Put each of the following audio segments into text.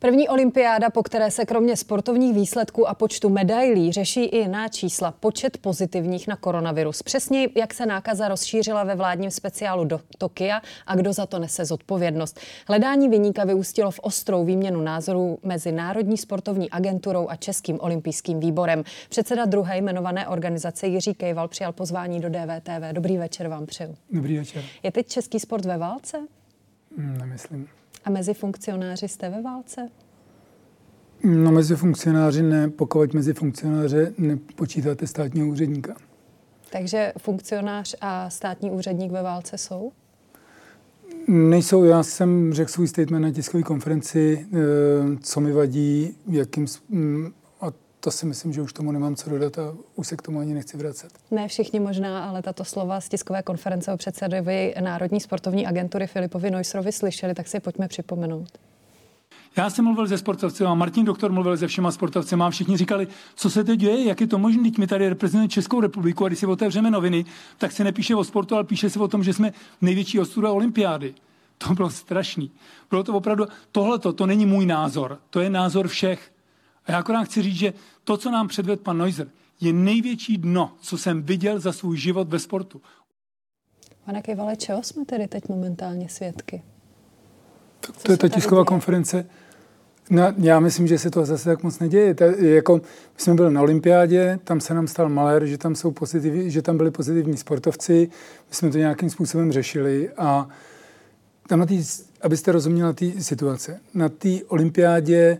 První olympiáda, po které se kromě sportovních výsledků a počtu medailí řeší i jiná čísla, počet pozitivních na koronavirus. Přesně jak se nákaza rozšířila ve vládním speciálu do Tokia a kdo za to nese zodpovědnost. Hledání vyníka vyústilo v ostrou výměnu názorů mezi Národní sportovní agenturou a Českým olympijským výborem. Předseda druhé jmenované organizace Jiří Kejval přijal pozvání do DVTV. Dobrý večer vám přeju. Dobrý večer. Je teď český sport ve válce? Hmm, nemyslím. A mezi funkcionáři jste ve válce? No mezi funkcionáři ne, pokud mezi funkcionáře nepočítáte státního úředníka. Takže funkcionář a státní úředník ve válce jsou? Nejsou. Já jsem řekl svůj statement na tiskové konferenci, eh, co mi vadí, jakým to si myslím, že už tomu nemám co dodat a už se k tomu ani nechci vracet. Ne všichni možná, ale tato slova z tiskové konference o předsedovi Národní sportovní agentury Filipovi Neusrovi slyšeli, tak si pojďme připomenout. Já jsem mluvil ze sportovci a Martin Doktor mluvil se všema sportovci a všichni říkali, co se teď děje, jak je to možné, my tady reprezentujeme Českou republiku a když si otevřeme noviny, tak se nepíše o sportu, ale píše se o tom, že jsme největší ostuda olympiády. To bylo strašný. Bylo to opravdu, tohle to není můj názor, to je názor všech. A já akorát chci říct, že to, co nám předvedl pan Neuser, je největší dno, co jsem viděl za svůj život ve sportu. Pane Kejvale, čeho jsme tedy teď momentálně svědky? Tak to je ta tisková konference. No, já myslím, že se to zase tak moc neděje. Ta, jako, my jsme byli na olympiádě, tam se nám stal malér, že tam, jsou pozitiv, že tam byli pozitivní sportovci, my jsme to nějakým způsobem řešili a tam na tý, abyste rozuměli té situace, na té olympiádě e,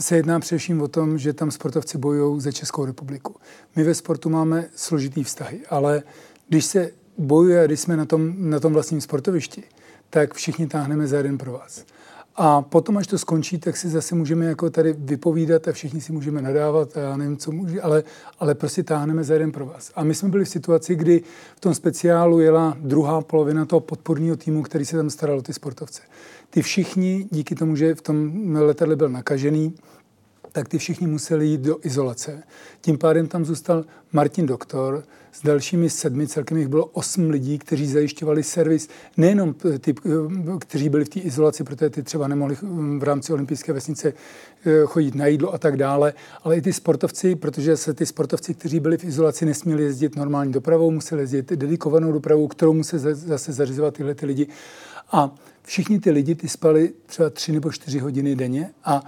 se jedná především o tom, že tam sportovci bojují za Českou republiku. My ve sportu máme složitý vztahy, ale když se bojuje, když jsme na tom, na tom vlastním sportovišti, tak všichni táhneme za jeden pro vás. A potom, až to skončí, tak si zase můžeme jako tady vypovídat a všichni si můžeme nadávat a já nevím, co může, ale, ale prostě táhneme za jeden pro vás. A my jsme byli v situaci, kdy v tom speciálu jela druhá polovina toho podporního týmu, který se tam staral o ty sportovce. Ty všichni, díky tomu, že v tom letadle byl nakažený, tak ty všichni museli jít do izolace. Tím pádem tam zůstal Martin Doktor s dalšími sedmi, celkem jich bylo osm lidí, kteří zajišťovali servis, nejenom ty, kteří byli v té izolaci, protože ty třeba nemohli v rámci olympijské vesnice eh, chodit na jídlo a tak dále, ale i ty sportovci, protože se ty sportovci, kteří byli v izolaci, nesměli jezdit normální dopravou, museli jezdit dedikovanou dopravou, kterou musí zase zařizovat tyhle ty lidi. A všichni ty lidi ty spali třeba tři nebo čtyři hodiny denně a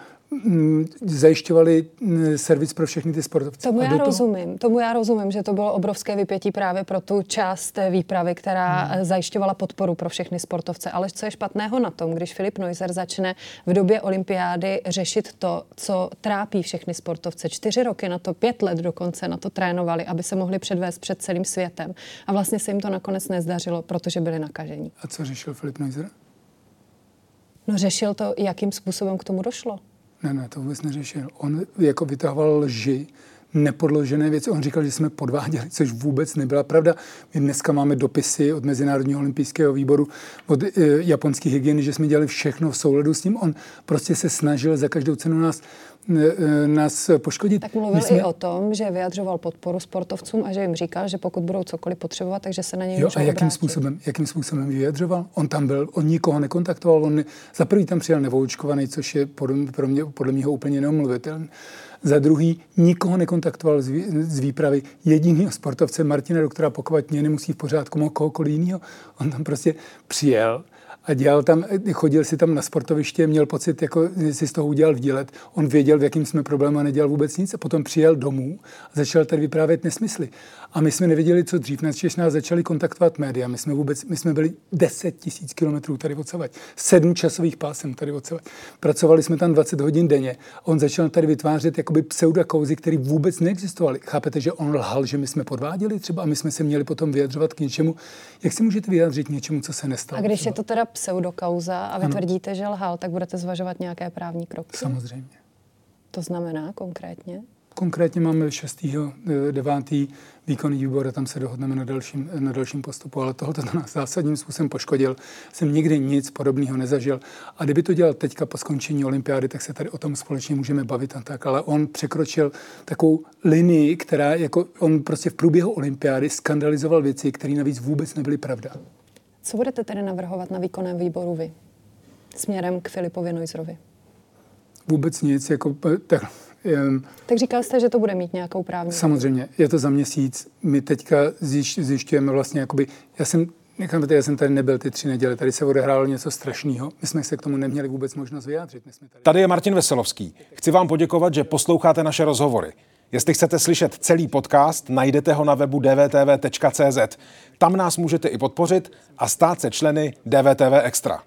zajišťovali mm, servis pro všechny ty sportovce. Tomu já toho... rozumím. Tomu já rozumím, že to bylo obrovské vypětí právě pro tu část té výpravy, která hmm. zajišťovala podporu pro všechny sportovce. Ale co je špatného na tom, když Filip Neuser začne v době olympiády řešit to, co trápí všechny sportovce. Čtyři roky na to, pět let dokonce na to trénovali, aby se mohli předvést před celým světem. A vlastně se jim to nakonec nezdařilo, protože byli nakažení. A co řešil Filip Neuser? No řešil to, jakým způsobem k tomu došlo. Ne, ne, to vůbec neřešil. On jako vytahoval lži, nepodložené věci. On říkal, že jsme podváděli, což vůbec nebyla pravda. My dneska máme dopisy od Mezinárodního olympijského výboru, od e, japonských hygieny, že jsme dělali všechno v souladu s ním. On prostě se snažil za každou cenu nás nás poškodit. Tak mluvil jsme... i o tom, že vyjadřoval podporu sportovcům a že jim říkal, že pokud budou cokoliv potřebovat, takže se na něj jo, a jakým obrátit. způsobem, jakým způsobem vyjadřoval? On tam byl, on nikoho nekontaktoval, on ne, za prvý tam přijel nevoučkovaný, což je podle, pro mě, podle mě úplně neomluvitelné. Za druhý, nikoho nekontaktoval z výpravy. Jedinýho sportovce Martina Doktora, pokud mě nemusí v pořádku, kohokoliv jiného. On tam prostě přijel, a dělal tam, chodil si tam na sportoviště, měl pocit, jako si z toho udělal vdělet. On věděl, v jakým jsme problému a nedělal vůbec nic a potom přijel domů a začal tady vyprávět nesmysly. A my jsme nevěděli, co dřív. Načež nás začali kontaktovat média. My jsme vůbec, my jsme byli 10 tisíc kilometrů tady odsavať. Sedm časových pásem tady odsavať. Pracovali jsme tam 20 hodin denně. On začal tady vytvářet jakoby pseudakouzy, které vůbec neexistovaly. Chápete, že on lhal, že my jsme podváděli třeba a my jsme se měli potom vyjadřovat k něčemu. Jak si můžete vyjádřit něčemu, co se nestalo? A když třeba? je to teda pseudokauza a vy ano. tvrdíte, že lhal, tak budete zvažovat nějaké právní kroky? Samozřejmě. To znamená konkrétně? Konkrétně máme 6. 9. Eh, výkonný výbor a tam se dohodneme na dalším, na dalším postupu, ale tohoto to nás zásadním způsobem poškodil. Jsem nikdy nic podobného nezažil. A kdyby to dělal teďka po skončení olympiády, tak se tady o tom společně můžeme bavit a tak. Ale on překročil takovou linii, která jako on prostě v průběhu olympiády skandalizoval věci, které navíc vůbec nebyly pravda. Co budete tedy navrhovat na výkonném výboru vy směrem k Filipovi Neusrovi? Vůbec nic. Jako, tak, jen, tak říkal jste, že to bude mít nějakou právní. Samozřejmě, je to za měsíc. My teďka zjišť, zjišťujeme vlastně, jakoby, já jsem já jsem tady nebyl ty tři neděle, tady se odehrálo něco strašného. My jsme se k tomu neměli vůbec možnost vyjádřit. My jsme tady... tady je Martin Veselovský. Chci vám poděkovat, že posloucháte naše rozhovory. Jestli chcete slyšet celý podcast, najdete ho na webu dvtv.cz. Tam nás můžete i podpořit a stát se členy DVTV Extra.